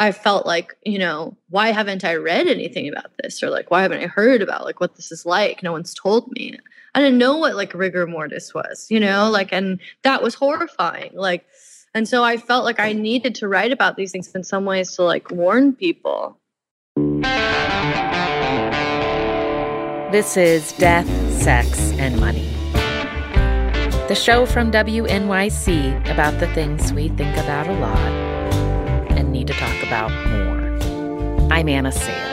I felt like, you know, why haven't I read anything about this? Or like, why haven't I heard about like what this is like? No one's told me. I didn't know what like rigor mortis was, you know, like, and that was horrifying. Like, and so I felt like I needed to write about these things in some ways to like warn people. This is Death, Sex, and Money. The show from WNYC about the things we think about a lot and need to talk about more. I'm Anna Sale.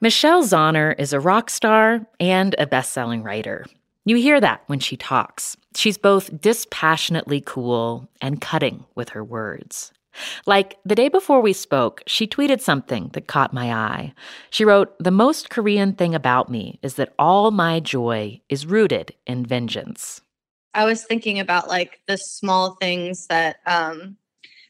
Michelle Zauner is a rock star and a best selling writer. You hear that when she talks. She's both dispassionately cool and cutting with her words. Like the day before we spoke, she tweeted something that caught my eye. She wrote, The most Korean thing about me is that all my joy is rooted in vengeance. I was thinking about like the small things that um,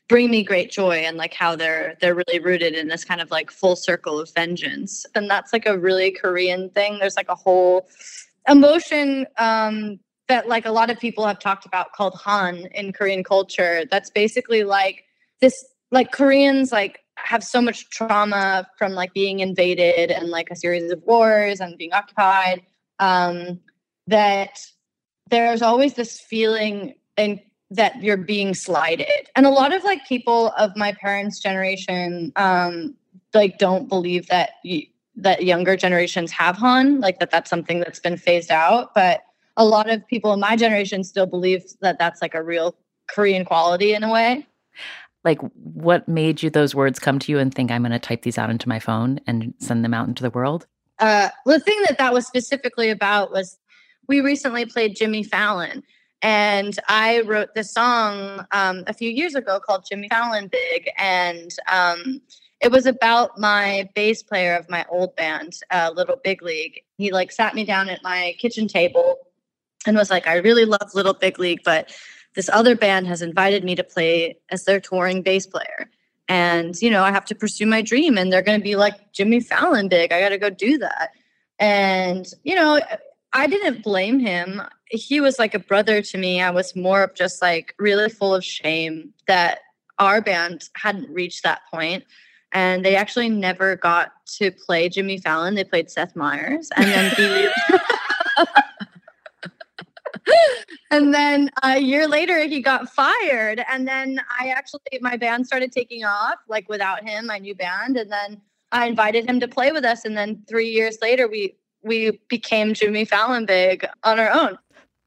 bring me great joy and like how they're they're really rooted in this kind of like full circle of vengeance and that's like a really korean thing there's like a whole emotion um that like a lot of people have talked about called han in korean culture that's basically like this like koreans like have so much trauma from like being invaded and like a series of wars and being occupied um that there's always this feeling and that you're being slighted. And a lot of like people of my parents generation um like don't believe that you, that younger generations have han like that that's something that's been phased out. But a lot of people in my generation still believe that that's like a real korean quality in a way like what made you those words come to you and think i'm going to type these out into my phone and send them out into the world uh the thing that that was specifically about was we recently played jimmy fallon and I wrote this song um, a few years ago called Jimmy Fallon Big. And um, it was about my bass player of my old band, uh, Little Big League. He like sat me down at my kitchen table and was like, I really love Little Big League, but this other band has invited me to play as their touring bass player. And, you know, I have to pursue my dream and they're going to be like Jimmy Fallon big. I got to go do that. And, you know, I didn't blame him. He was like a brother to me. I was more of just like really full of shame that our band hadn't reached that point. And they actually never got to play Jimmy Fallon. They played Seth Meyers. And then he. And then a year later, he got fired. And then I actually, my band started taking off, like without him, my new band. And then I invited him to play with us. And then three years later, we we became Jimmy Fallon Big on our own.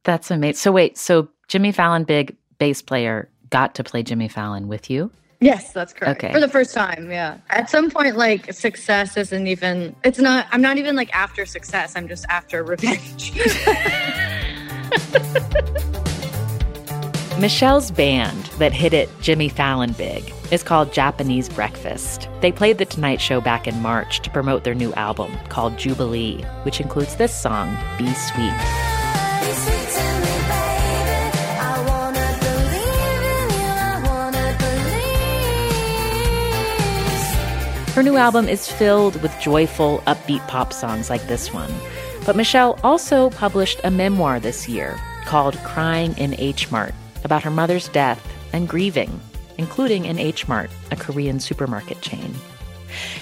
That's amazing. So wait, so Jimmy Fallon Big bass player got to play Jimmy Fallon with you? Yes, that's correct. Okay. For the first time, yeah. At some point, like success isn't even. It's not. I'm not even like after success. I'm just after revenge. Michelle's band that hit it Jimmy Fallon big is called Japanese Breakfast. They played The Tonight Show back in March to promote their new album called Jubilee, which includes this song, Be Sweet. Her new album is filled with joyful, upbeat pop songs like this one. But Michelle also published a memoir this year called Crying in H Mart about her mother's death and grieving, including in H Mart, a Korean supermarket chain.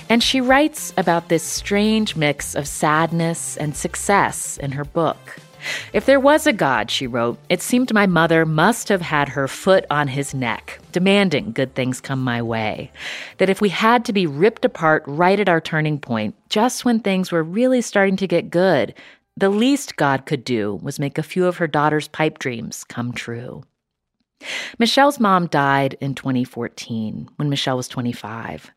And she writes about this strange mix of sadness and success in her book. If there was a God, she wrote, it seemed my mother must have had her foot on his neck, demanding good things come my way. That if we had to be ripped apart right at our turning point, just when things were really starting to get good, the least God could do was make a few of her daughter's pipe dreams come true. Michelle's mom died in 2014 when Michelle was 25.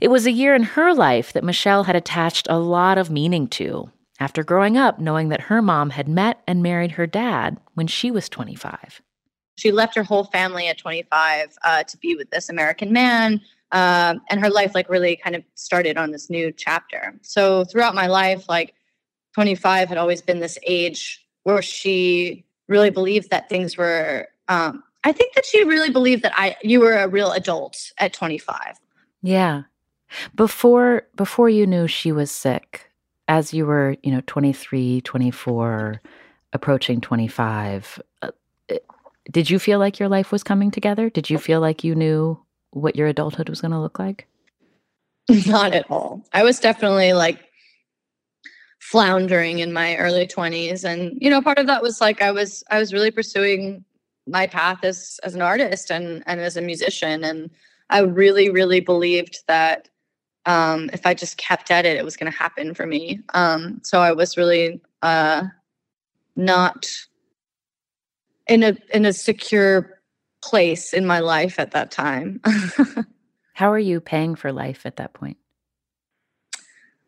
It was a year in her life that Michelle had attached a lot of meaning to, after growing up knowing that her mom had met and married her dad when she was 25. She left her whole family at 25 uh, to be with this American man. Um, and her life, like, really kind of started on this new chapter. So, throughout my life, like, 25 had always been this age where she really believed that things were, um, I think that she really believed that I, you were a real adult at 25. Yeah. Before, before you knew she was sick, as you were, you know, 23, 24, approaching 25, uh, did you feel like your life was coming together? Did you feel like you knew what your adulthood was going to look like? Not at all. I was definitely like floundering in my early 20s and you know part of that was like I was I was really pursuing my path as as an artist and and as a musician and I really really believed that um, if I just kept at it, it was going to happen for me. Um, so I was really uh, not in a in a secure place in my life at that time. How are you paying for life at that point?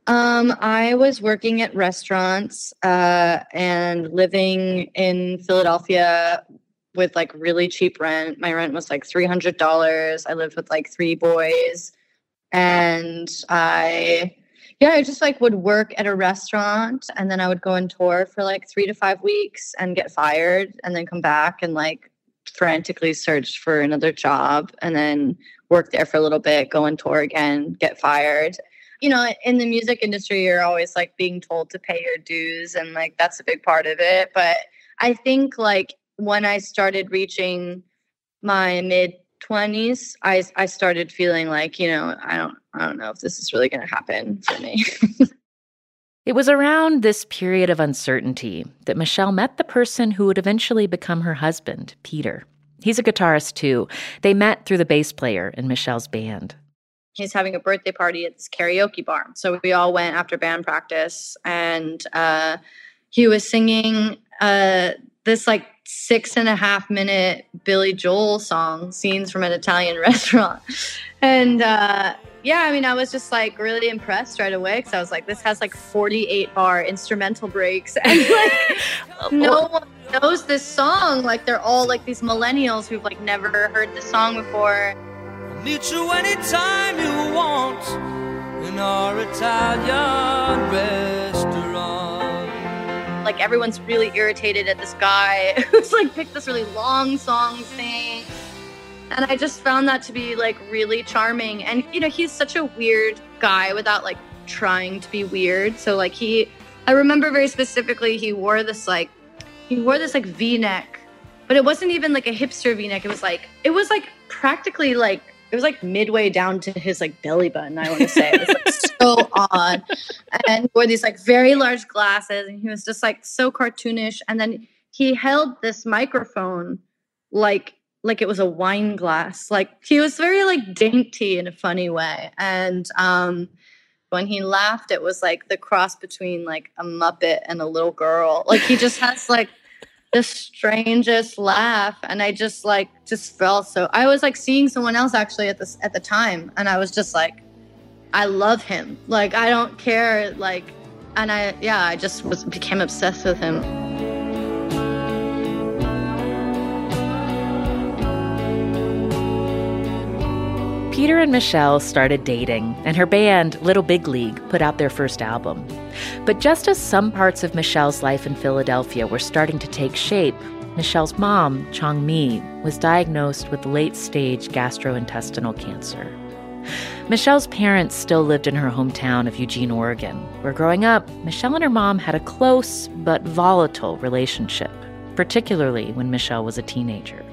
Um, I was working at restaurants uh, and living in Philadelphia with like really cheap rent. My rent was like three hundred dollars. I lived with like three boys and I yeah, I just like would work at a restaurant and then I would go on tour for like 3 to 5 weeks and get fired and then come back and like frantically search for another job and then work there for a little bit, go on tour again, get fired. You know, in the music industry you're always like being told to pay your dues and like that's a big part of it, but I think like when I started reaching my mid 20s i i started feeling like you know i don't i don't know if this is really going to happen for me. It was around this period of uncertainty that michelle met the person who would eventually become her husband peter. He's a guitarist too. They met through the bass player in michelle's band. He's having a birthday party at this karaoke bar. So we all went after band practice and uh, he was singing uh, this like six and a half minute Billy Joel song, scenes from an Italian restaurant. And uh, yeah, I mean, I was just like really impressed right away because I was like, this has like 48 bar instrumental breaks. And like, no one knows this song. Like, they're all like these millennials who've like never heard the song before. Meet you anytime you want in our Italian restaurant like everyone's really irritated at this guy who's like picked this really long song thing. And I just found that to be like really charming. And you know, he's such a weird guy without like trying to be weird. So like he I remember very specifically he wore this like he wore this like V-neck, but it wasn't even like a hipster V-neck. It was like it was like practically like it was like midway down to his like belly button. I want to say it was like so odd, and wore these like very large glasses, and he was just like so cartoonish. And then he held this microphone like like it was a wine glass. Like he was very like dainty in a funny way, and um, when he laughed, it was like the cross between like a muppet and a little girl. Like he just has like the strangest laugh and i just like just felt so i was like seeing someone else actually at this at the time and i was just like i love him like i don't care like and i yeah i just was became obsessed with him Peter and Michelle started dating, and her band, Little Big League, put out their first album. But just as some parts of Michelle's life in Philadelphia were starting to take shape, Michelle's mom, Chong Mi, was diagnosed with late stage gastrointestinal cancer. Michelle's parents still lived in her hometown of Eugene, Oregon, where growing up, Michelle and her mom had a close but volatile relationship, particularly when Michelle was a teenager.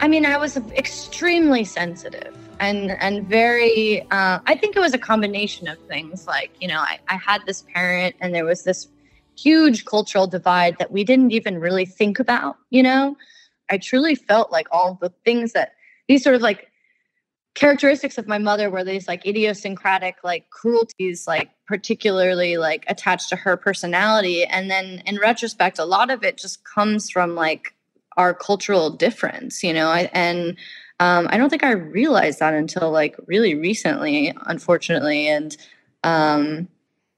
I mean, I was extremely sensitive and and very uh, i think it was a combination of things like you know I, I had this parent and there was this huge cultural divide that we didn't even really think about, you know? I truly felt like all the things that these sort of like characteristics of my mother were these like idiosyncratic like cruelties like particularly like attached to her personality and then in retrospect a lot of it just comes from like our cultural difference you know I, and um, i don't think i realized that until like really recently unfortunately and um,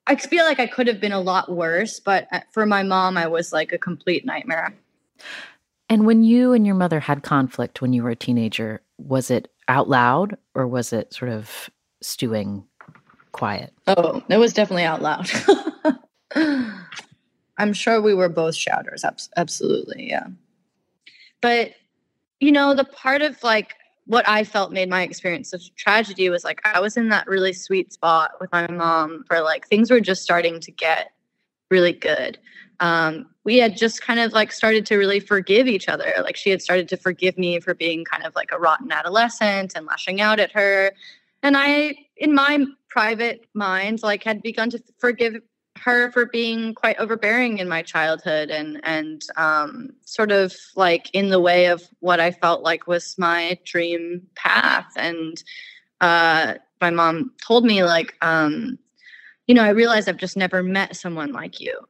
i feel like i could have been a lot worse but uh, for my mom i was like a complete nightmare and when you and your mother had conflict when you were a teenager was it out loud or was it sort of stewing quiet? Oh, it was definitely out loud. I'm sure we were both shouters. Absolutely. Yeah. But, you know, the part of like what I felt made my experience of tragedy was like I was in that really sweet spot with my mom where like things were just starting to get really good um, we had just kind of like started to really forgive each other. Like she had started to forgive me for being kind of like a rotten adolescent and lashing out at her. And I, in my private mind, like had begun to forgive her for being quite overbearing in my childhood and and um, sort of like in the way of what I felt like was my dream path. And uh, my mom told me like, um, you know, I realized I've just never met someone like you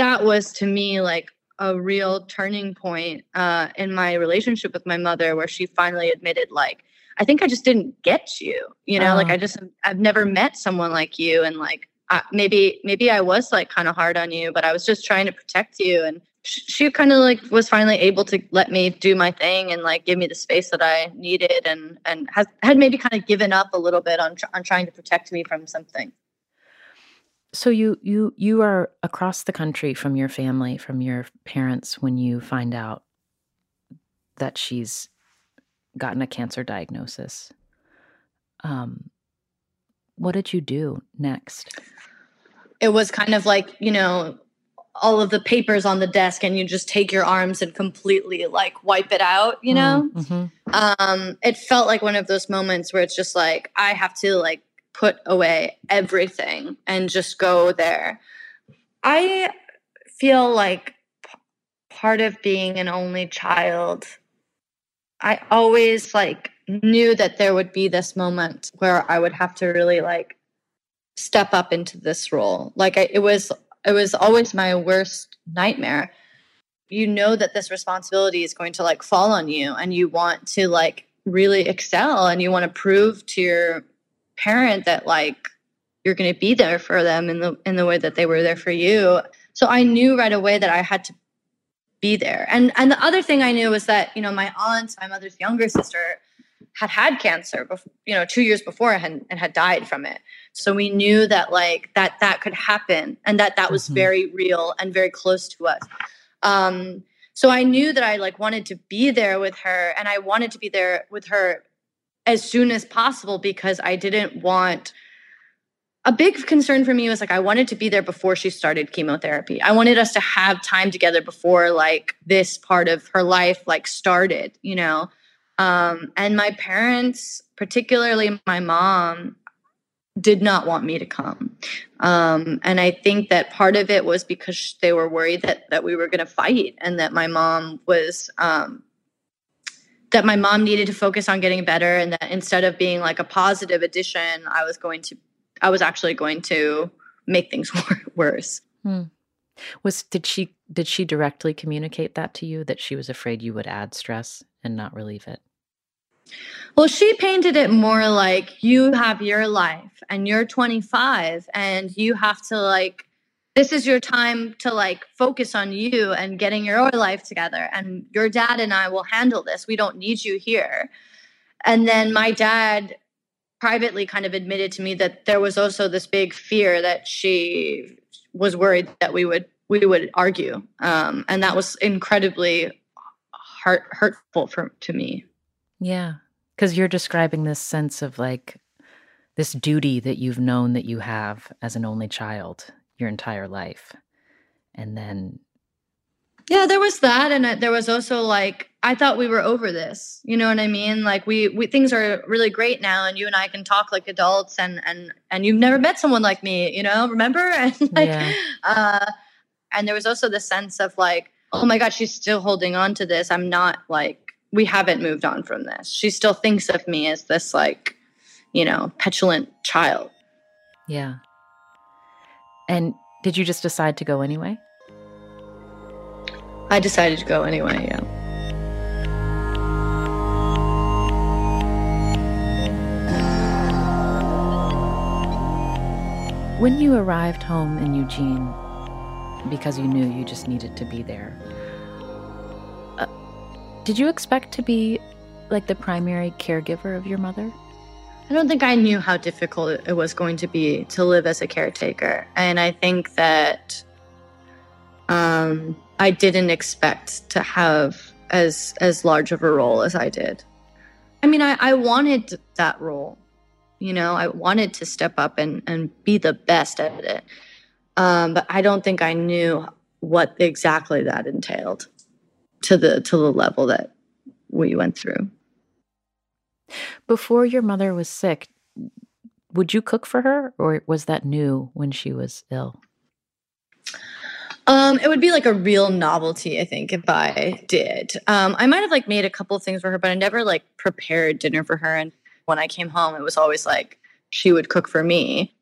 that was to me like a real turning point uh, in my relationship with my mother where she finally admitted like i think i just didn't get you you know like i just i've never met someone like you and like Maybe maybe i was like kind of hard on you but i was just trying to protect you and she, she kind of like was finally able to let me do my thing and like give me the space that i needed and and has had maybe kind of given up a little bit on on trying to protect me from something so you you you are across the country from your family, from your parents when you find out that she's gotten a cancer diagnosis. Um what did you do next? It was kind of like, you know, all of the papers on the desk and you just take your arms and completely like wipe it out, you know? Mm-hmm. Um it felt like one of those moments where it's just like I have to like put away everything and just go there. I feel like p- part of being an only child, I always like knew that there would be this moment where I would have to really like step up into this role. Like I, it was it was always my worst nightmare. You know that this responsibility is going to like fall on you and you want to like really excel and you want to prove to your parent that like you're going to be there for them in the in the way that they were there for you. So I knew right away that I had to be there. And and the other thing I knew was that you know my aunt, my mother's younger sister, had had cancer, before, you know, two years before and, and had died from it. So we knew that like that that could happen and that that was mm-hmm. very real and very close to us. Um, so I knew that I like wanted to be there with her, and I wanted to be there with her as soon as possible because I didn't want a big concern for me was like I wanted to be there before she started chemotherapy. I wanted us to have time together before like this part of her life like started, you know. Um, and my parents, particularly my mom, did not want me to come. Um, and I think that part of it was because they were worried that that we were going to fight and that my mom was um, that my mom needed to focus on getting better and that instead of being like a positive addition i was going to i was actually going to make things worse hmm. was did she did she directly communicate that to you that she was afraid you would add stress and not relieve it well she painted it more like you have your life and you're 25 and you have to like this is your time to like focus on you and getting your life together and your dad and i will handle this. We don't need you here. And then my dad privately kind of admitted to me that there was also this big fear that she was worried that we would we would argue um, and that was incredibly heart hurtful for to me yeah because you're describing this sense of like this duty that you've known that you have as an only child your entire life. And then yeah, there was that and there was also like I thought we were over this. You know what I mean? Like we we things are really great now and you and I can talk like adults and and and you've never met someone like me, you know? Remember? And like yeah. uh And there was also the sense of like, oh my God, she's still holding on to this. I'm not like, we haven't moved on from this. She still thinks of me as this like, you know, petulant child. Yeah. And did you just decide to go anyway? I decided to go anyway, yeah. When you arrived home in Eugene, because you knew you just needed to be there, did you expect to be like the primary caregiver of your mother? I don't think I knew how difficult it was going to be to live as a caretaker. And I think that um, I didn't expect to have as as large of a role as I did. I mean, I, I wanted that role. You know, I wanted to step up and, and be the best at it. Um, but I don't think I knew what exactly that entailed to the to the level that we went through. Before your mother was sick, would you cook for her or was that new when she was ill? Um, it would be like a real novelty, I think, if I did. Um, I might have like made a couple of things for her, but I never like prepared dinner for her. And when I came home, it was always like she would cook for me.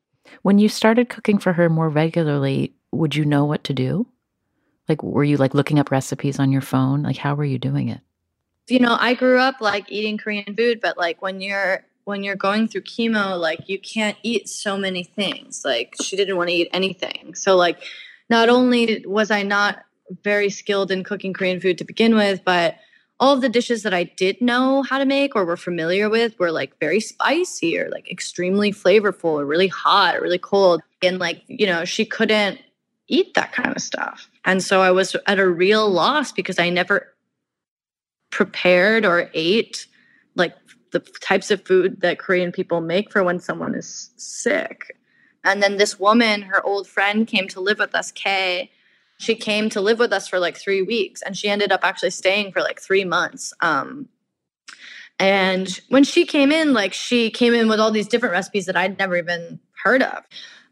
When you started cooking for her more regularly, would you know what to do? Like, were you like looking up recipes on your phone? Like, how were you doing it? You know, I grew up like eating Korean food, but like when you're when you're going through chemo, like you can't eat so many things. Like she didn't want to eat anything. So like not only was I not very skilled in cooking Korean food to begin with, but all of the dishes that I did know how to make or were familiar with were like very spicy or like extremely flavorful or really hot or really cold. And like, you know, she couldn't eat that kind of stuff. And so I was at a real loss because I never prepared or ate like the types of food that Korean people make for when someone is sick. And then this woman, her old friend, came to live with us, Kay. She came to live with us for like three weeks, and she ended up actually staying for like three months. Um, and when she came in, like she came in with all these different recipes that I'd never even heard of.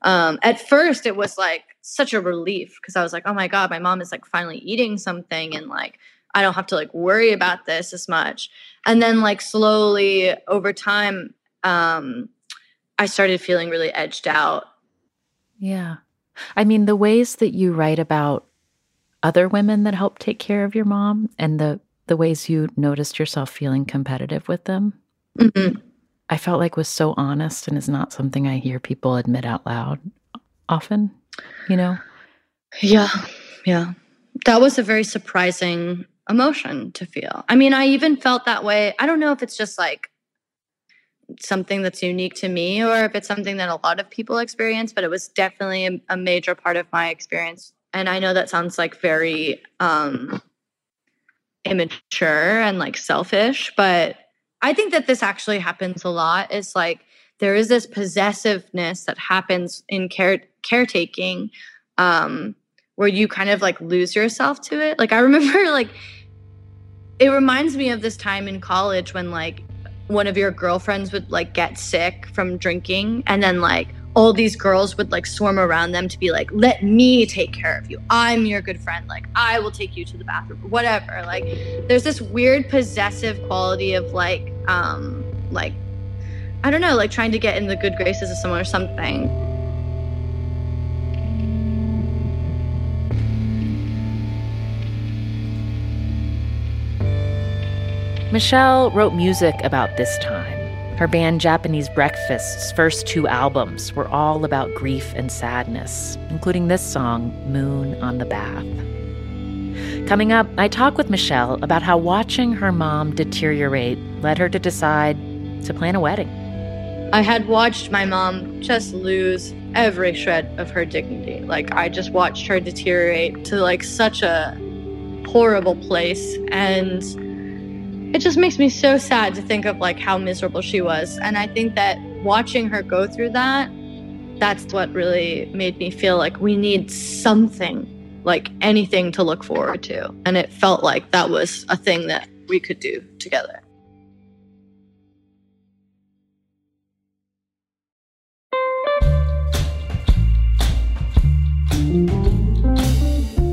Um, at first, it was like such a relief because I was like, oh my God, my mom is like finally eating something and like I don't have to like worry about this as much. And then, like, slowly over time, um, I started feeling really edged out. Yeah. I mean, the ways that you write about other women that help take care of your mom and the, the ways you noticed yourself feeling competitive with them, mm-hmm. I felt like was so honest and is not something I hear people admit out loud often, you know? Yeah. Yeah. That was a very surprising emotion to feel. I mean, I even felt that way. I don't know if it's just like something that's unique to me or if it's something that a lot of people experience, but it was definitely a, a major part of my experience. And I know that sounds like very um, immature and like selfish, but I think that this actually happens a lot. Is like there is this possessiveness that happens in care caretaking um, where you kind of like lose yourself to it. Like I remember like it reminds me of this time in college when like one of your girlfriends would like get sick from drinking and then like all these girls would like swarm around them to be like let me take care of you. I'm your good friend. Like i will take you to the bathroom whatever. Like there's this weird possessive quality of like um like i don't know like trying to get in the good graces of someone or something Michelle wrote music about this time. Her band Japanese Breakfast's first two albums were all about grief and sadness, including this song, Moon on the Bath. Coming up, I talk with Michelle about how watching her mom deteriorate led her to decide to plan a wedding. I had watched my mom just lose every shred of her dignity. Like, I just watched her deteriorate to like such a horrible place. And it just makes me so sad to think of like how miserable she was and i think that watching her go through that that's what really made me feel like we need something like anything to look forward to and it felt like that was a thing that we could do together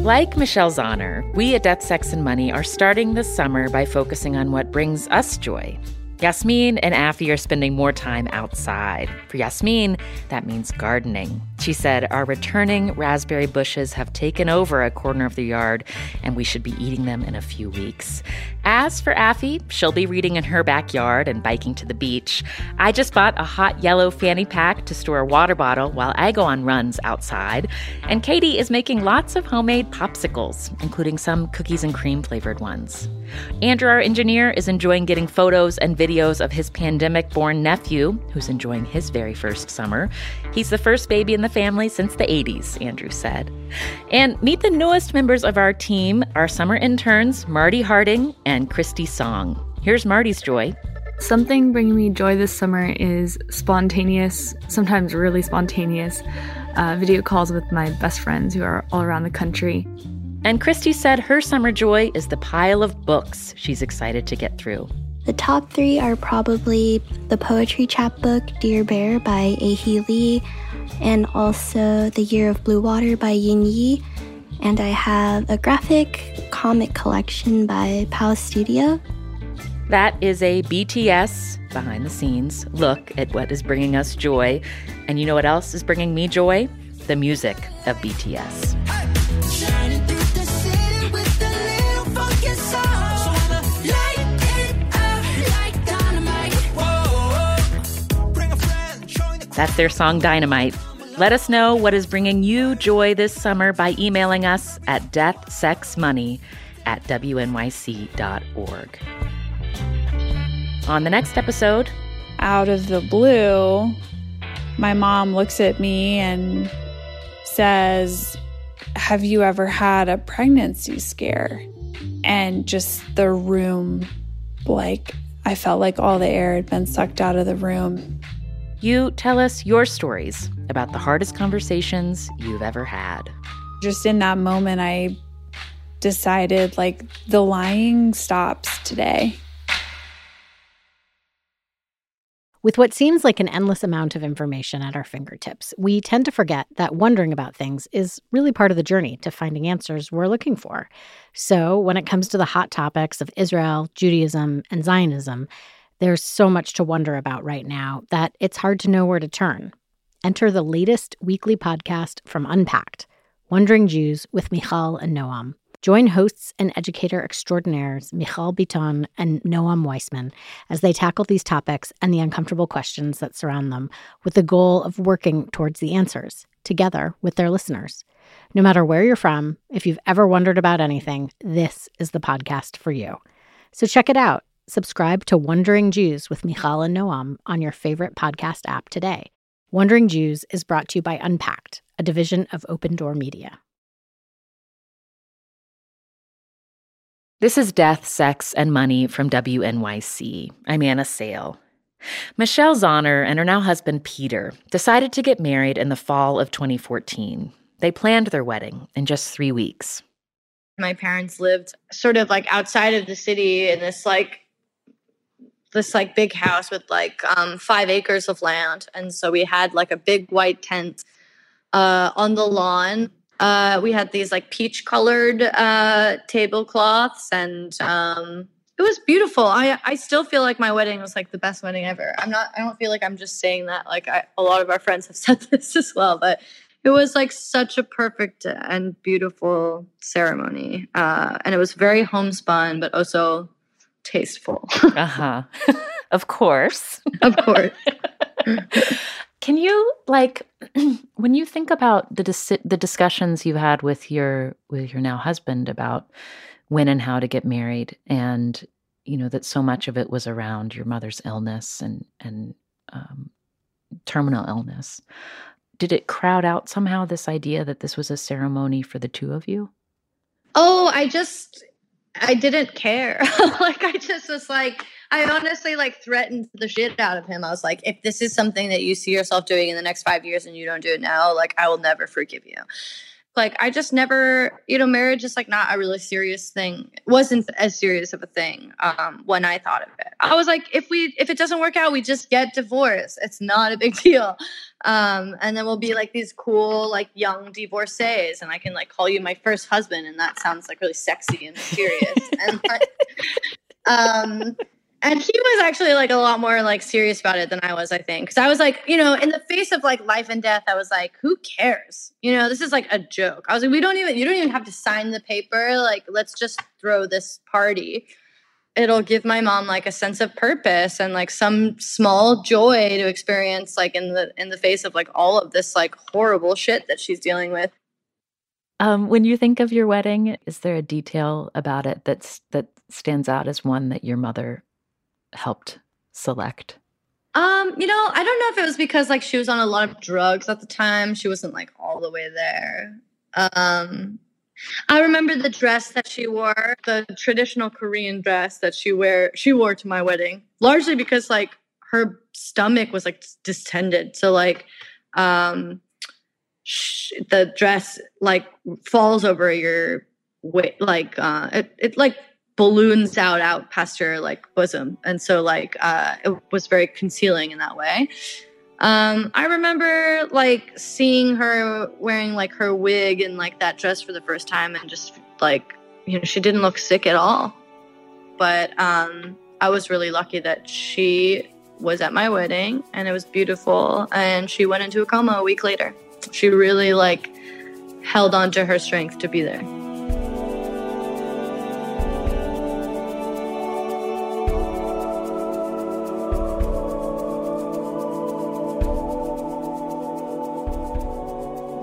Like Michelle Zauner, we at Death, Sex, and Money are starting this summer by focusing on what brings us joy Yasmin and Afi are spending more time outside. For Yasmin, that means gardening. She said, Our returning raspberry bushes have taken over a corner of the yard, and we should be eating them in a few weeks. As for Afi, she'll be reading in her backyard and biking to the beach. I just bought a hot yellow fanny pack to store a water bottle while I go on runs outside. And Katie is making lots of homemade popsicles, including some cookies and cream flavored ones. Andrew, our engineer, is enjoying getting photos and videos of his pandemic born nephew, who's enjoying his very first summer. He's the first baby in the family since the 80s, Andrew said. And meet the newest members of our team, our summer interns, Marty Harding and Christy Song. Here's Marty's joy. Something bringing me joy this summer is spontaneous, sometimes really spontaneous, uh, video calls with my best friends who are all around the country. And Christy said her summer joy is the pile of books she's excited to get through. The top three are probably the poetry chapbook Dear Bear by A. Healy, and also The Year of Blue Water by Yanyi. And I have a graphic comic collection by Pal Studio. That is a BTS behind the scenes look at what is bringing us joy. And you know what else is bringing me joy? The music of BTS. That's their song Dynamite. Let us know what is bringing you joy this summer by emailing us at deathsexmoney at wnyc.org. On the next episode, out of the blue, my mom looks at me and says, Have you ever had a pregnancy scare? And just the room, like, I felt like all the air had been sucked out of the room. You tell us your stories about the hardest conversations you've ever had. Just in that moment, I decided like the lying stops today. With what seems like an endless amount of information at our fingertips, we tend to forget that wondering about things is really part of the journey to finding answers we're looking for. So, when it comes to the hot topics of Israel, Judaism, and Zionism, there's so much to wonder about right now that it's hard to know where to turn. Enter the latest weekly podcast from Unpacked, Wondering Jews with Michal and Noam. Join hosts and educator extraordinaires Michal Biton and Noam Weissman as they tackle these topics and the uncomfortable questions that surround them with the goal of working towards the answers together with their listeners. No matter where you're from, if you've ever wondered about anything, this is the podcast for you. So check it out Subscribe to Wondering Jews with Michal and Noam on your favorite podcast app today. Wondering Jews is brought to you by Unpacked, a division of Open Door Media. This is Death, Sex, and Money from WNYC. I'm Anna Sale. Michelle Zauner and her now husband Peter decided to get married in the fall of 2014. They planned their wedding in just three weeks. My parents lived sort of like outside of the city in this like this like big house with like um, five acres of land, and so we had like a big white tent uh, on the lawn. Uh, we had these like peach colored uh, tablecloths, and um, it was beautiful. I I still feel like my wedding was like the best wedding ever. I'm not. I don't feel like I'm just saying that. Like I, a lot of our friends have said this as well, but it was like such a perfect and beautiful ceremony, uh, and it was very homespun, but also tasteful. uh huh. of course. of course. Can you like when you think about the dis- the discussions you've had with your with your now husband about when and how to get married and you know that so much of it was around your mother's illness and and um, terminal illness did it crowd out somehow this idea that this was a ceremony for the two of you oh i just I didn't care. like I just was like, I honestly like threatened the shit out of him. I was like, if this is something that you see yourself doing in the next five years and you don't do it now, like I will never forgive you. Like I just never, you know, marriage is like not a really serious thing. It wasn't as serious of a thing um, when I thought of it. I was like, if we if it doesn't work out, we just get divorced. It's not a big deal. Um, and then we'll be like these cool, like young divorcees, and I can like call you my first husband, and that sounds like really sexy and mysterious. and like, um, and he was actually like a lot more like serious about it than I was, I think. Cause I was like, you know, in the face of like life and death, I was like, who cares? You know, this is like a joke. I was like, we don't even, you don't even have to sign the paper. Like, let's just throw this party. It'll give my mom like a sense of purpose and like some small joy to experience like in the in the face of like all of this like horrible shit that she's dealing with. Um, when you think of your wedding, is there a detail about it that's that stands out as one that your mother helped select? Um, you know, I don't know if it was because like she was on a lot of drugs at the time. She wasn't like all the way there. Um, I remember the dress that she wore, the traditional Korean dress that she wear she wore to my wedding, largely because like her stomach was like distended. So like um the dress like falls over your weight like uh it, it like balloons out out past her like bosom. And so like uh it was very concealing in that way. Um i remember like seeing her wearing like her wig and like that dress for the first time and just like you know she didn't look sick at all. But um i was really lucky that she was at my wedding and it was beautiful and she went into a coma a week later. She really like held on to her strength to be there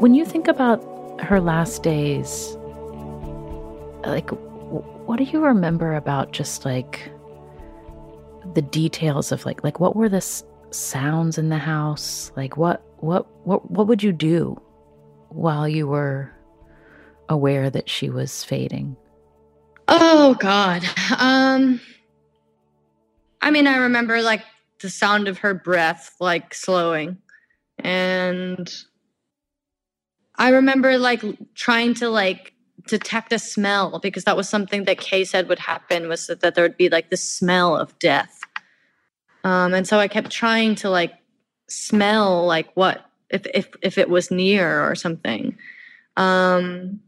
When you think about her last days, like, what do you remember about just like the details of like, like what were the s- sounds in the house? Like, what, what, what, what would you do while you were aware that she was fading? Oh God. Um I mean I remember like the sound of her breath like slowing and I remember like trying to like detect a smell because that was something that Kay said would happen was that, that there would be like the smell of death. Um, and so I kept trying to like smell like what if if if it was near or something. Um,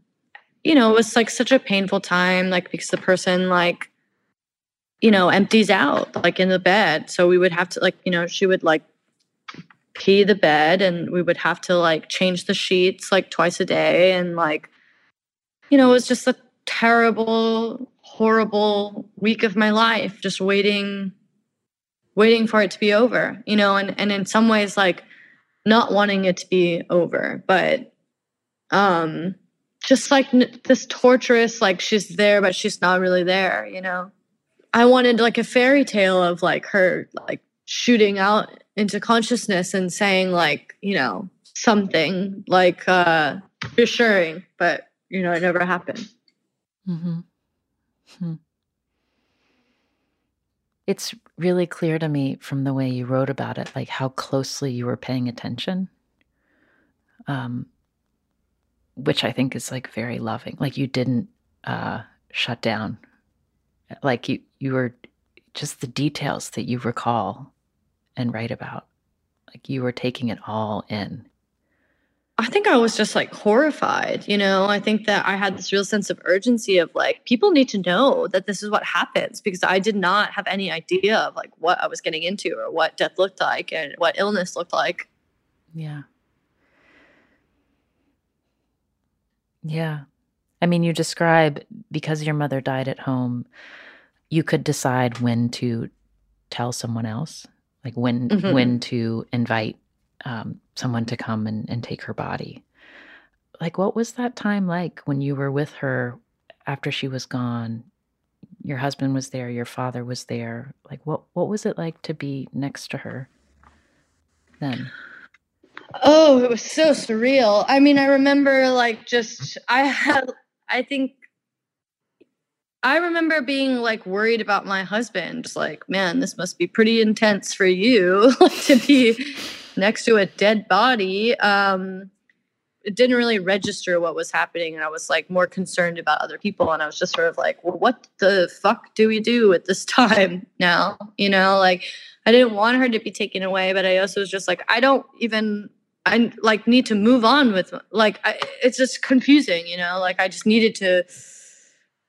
you know, it was like such a painful time, like because the person like you know empties out like in the bed, so we would have to like you know she would like pee the bed and we would have to like change the sheets like twice a day and like you know it was just a terrible horrible week of my life just waiting waiting for it to be over you know and and in some ways like not wanting it to be over but um just like n- this torturous like she's there but she's not really there you know? I wanted like a fairy tale of like her like shooting out into consciousness and saying like you know something like uh reassuring but you know it never happened Mm-hmm. Hmm. It's really clear to me from the way you wrote about it, like how closely you were paying attention, um, which I think is like very loving. Like you didn't uh, shut down, like you you were just the details that you recall and write about, like you were taking it all in. I think I was just like horrified, you know. I think that I had this real sense of urgency of like people need to know that this is what happens because I did not have any idea of like what I was getting into or what death looked like and what illness looked like. Yeah. Yeah. I mean, you describe because your mother died at home, you could decide when to tell someone else, like when Mhm. when to invite um, someone to come and, and take her body. Like, what was that time like when you were with her after she was gone? Your husband was there, your father was there. Like, what what was it like to be next to her then? Oh, it was so surreal. I mean, I remember like just I had I think I remember being like worried about my husband. Just like, man, this must be pretty intense for you to be next to a dead body. Um it didn't really register what was happening and i was like more concerned about other people and i was just sort of like well what the fuck do we do at this time now you know like i didn't want her to be taken away but i also was just like i don't even i like need to move on with like I, it's just confusing you know like i just needed to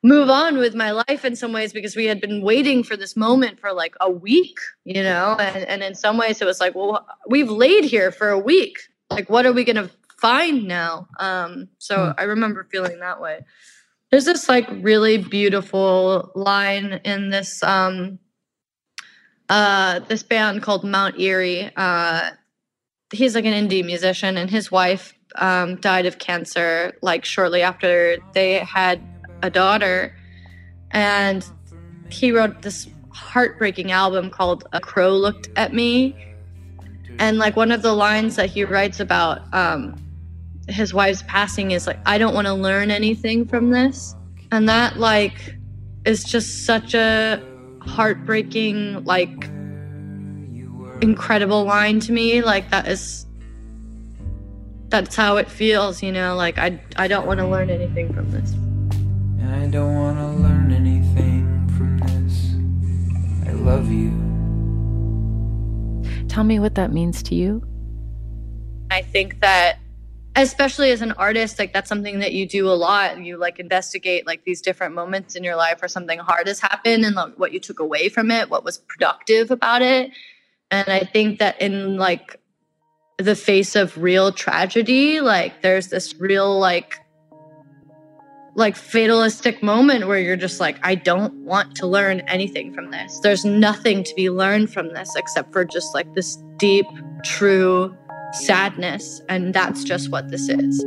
move on with my life in some ways because we had been waiting for this moment for like a week you know? And, and in some ways it was like well we've laid here for a week. Like what are we going to find now? Um so mm. i remember feeling that way. There's this like really beautiful line in this um uh this band called mount eerie uh he's like an indie musician and his wife um died of cancer like shortly after they had a daughter and he wrote this heartbreaking album called a crow looked at me and like one of the lines that he writes about um, his wife's passing is like, I don't want to learn anything from this. And that like is just such a heartbreaking, like incredible line to me. Like that is that's how it feels, you know, like I I don't want to learn anything from this. And I don't want to learn anything from this. I love you. Tell me what that means to you. I think that especially as an artist like that's something that you do a lot you like investigate like these different moments in your life where something hard has happened and like, what you took away from it what was productive about it and i think that in like the face of real tragedy like there's this real like like fatalistic moment where you're just like i don't want to learn anything from this. There's nothing to be learned from this except for just like this deep true sadness. And that's just what this is.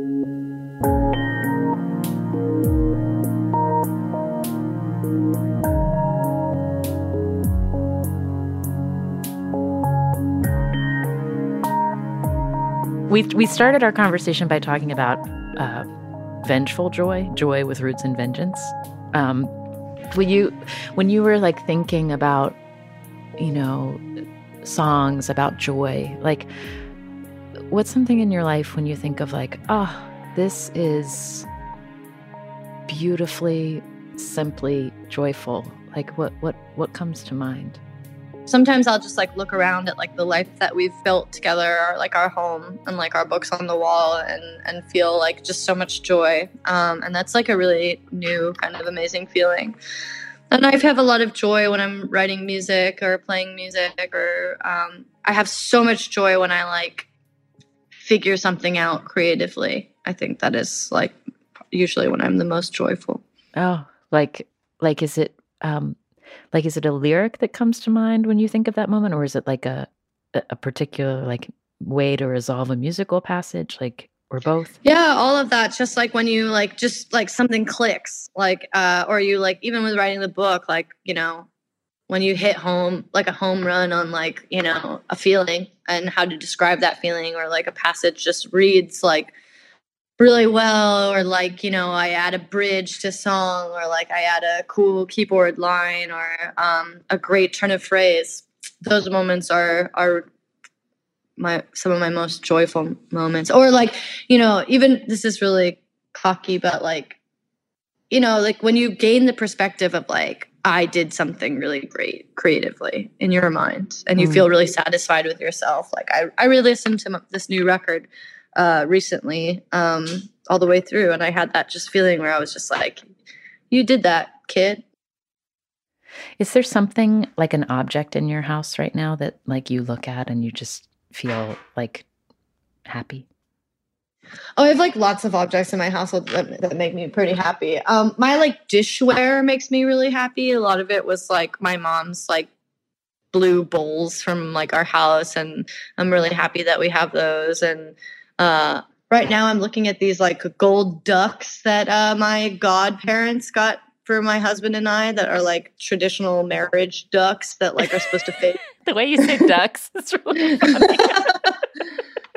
We we started our conversation by talking about uh, vengeful joy, joy with roots in vengeance. Um, when you when you were like thinking about, you know, songs about joy, like what's something in your life when you think of like, oh, this is beautifully, simply joyful? Like what what what comes to mind? Sometimes I'll just like look around at like the life that we've built together, or like our home and like our books on the wall, and and feel like just so much joy. Um, and that's like a really new kind of amazing feeling. And I have a lot of joy when I'm writing music or playing music, or um, I have so much joy when I like figure something out creatively. I think that is like usually when I'm the most joyful. Oh, like like is it um like is it a lyric that comes to mind when you think of that moment or is it like a a particular like way to resolve a musical passage like or both? Yeah all of that just like when you like just like something clicks like uh or you like even with writing the book like you know when you hit home like a home run on like you know a feeling and how to describe that feeling or like a passage just reads like really well or like you know i add a bridge to song or like i add a cool keyboard line or um, a great turn of phrase those moments are are my some of my most joyful moments or like you know even this is really cocky but like you know like when you gain the perspective of like i did something really great creatively in your mind and you mm. feel really satisfied with yourself like i i re-listened to this new record uh, recently, um, all the way through, and I had that just feeling where I was just like, "You did that, kid." Is there something like an object in your house right now that like you look at and you just feel like happy? Oh, I have like lots of objects in my household that, that make me pretty happy. Um, my like dishware makes me really happy. A lot of it was like my mom's like blue bowls from like our house, and I'm really happy that we have those. And uh, right now, I'm looking at these like gold ducks that uh, my godparents got for my husband and I that are like traditional marriage ducks that like are supposed to fade. the way you say ducks is really funny.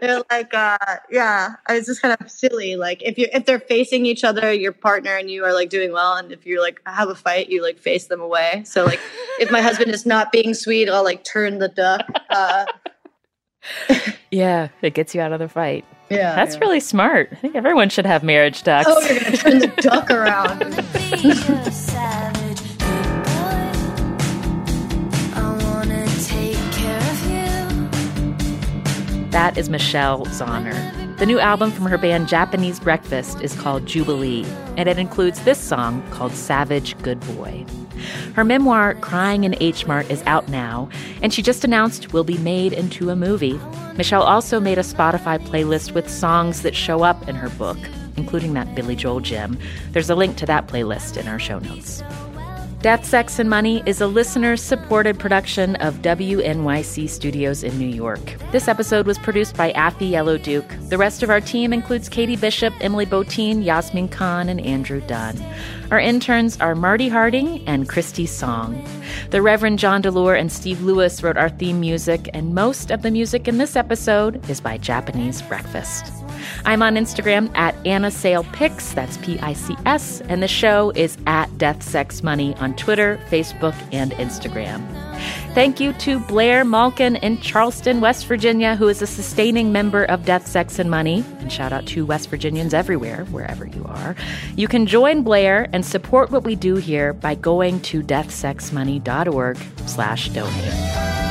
they're like uh yeah it's just kind of silly like if you if they're facing each other your partner and you are like doing well and if you like have a fight you like face them away so like if my husband is not being sweet i'll like turn the duck uh yeah it gets you out of the fight Yeah. That's yeah. really smart. I think everyone should have marriage ducks. Oh, you're gonna turn the duck around. That is Michelle Zauner. The new album from her band Japanese Breakfast is called Jubilee, and it includes this song called Savage Good Boy. Her memoir, Crying in H Mart, is out now, and she just announced will be made into a movie. Michelle also made a Spotify playlist with songs that show up in her book, including that Billy Joel gem. There's a link to that playlist in our show notes. Death, Sex, and Money is a listener supported production of WNYC Studios in New York. This episode was produced by Afi Yellow Duke. The rest of our team includes Katie Bishop, Emily Botein, Yasmin Khan, and Andrew Dunn. Our interns are Marty Harding and Christy Song. The Reverend John DeLore and Steve Lewis wrote our theme music, and most of the music in this episode is by Japanese Breakfast. I'm on Instagram at Anna Sale that's P I C S, and the show is at Death Sex Money on Twitter, Facebook, and Instagram. Thank you to Blair Malkin in Charleston, West Virginia, who is a sustaining member of Death, Sex, and Money. And shout out to West Virginians everywhere, wherever you are. You can join Blair and support what we do here by going to deathsexmoney.org slash donate.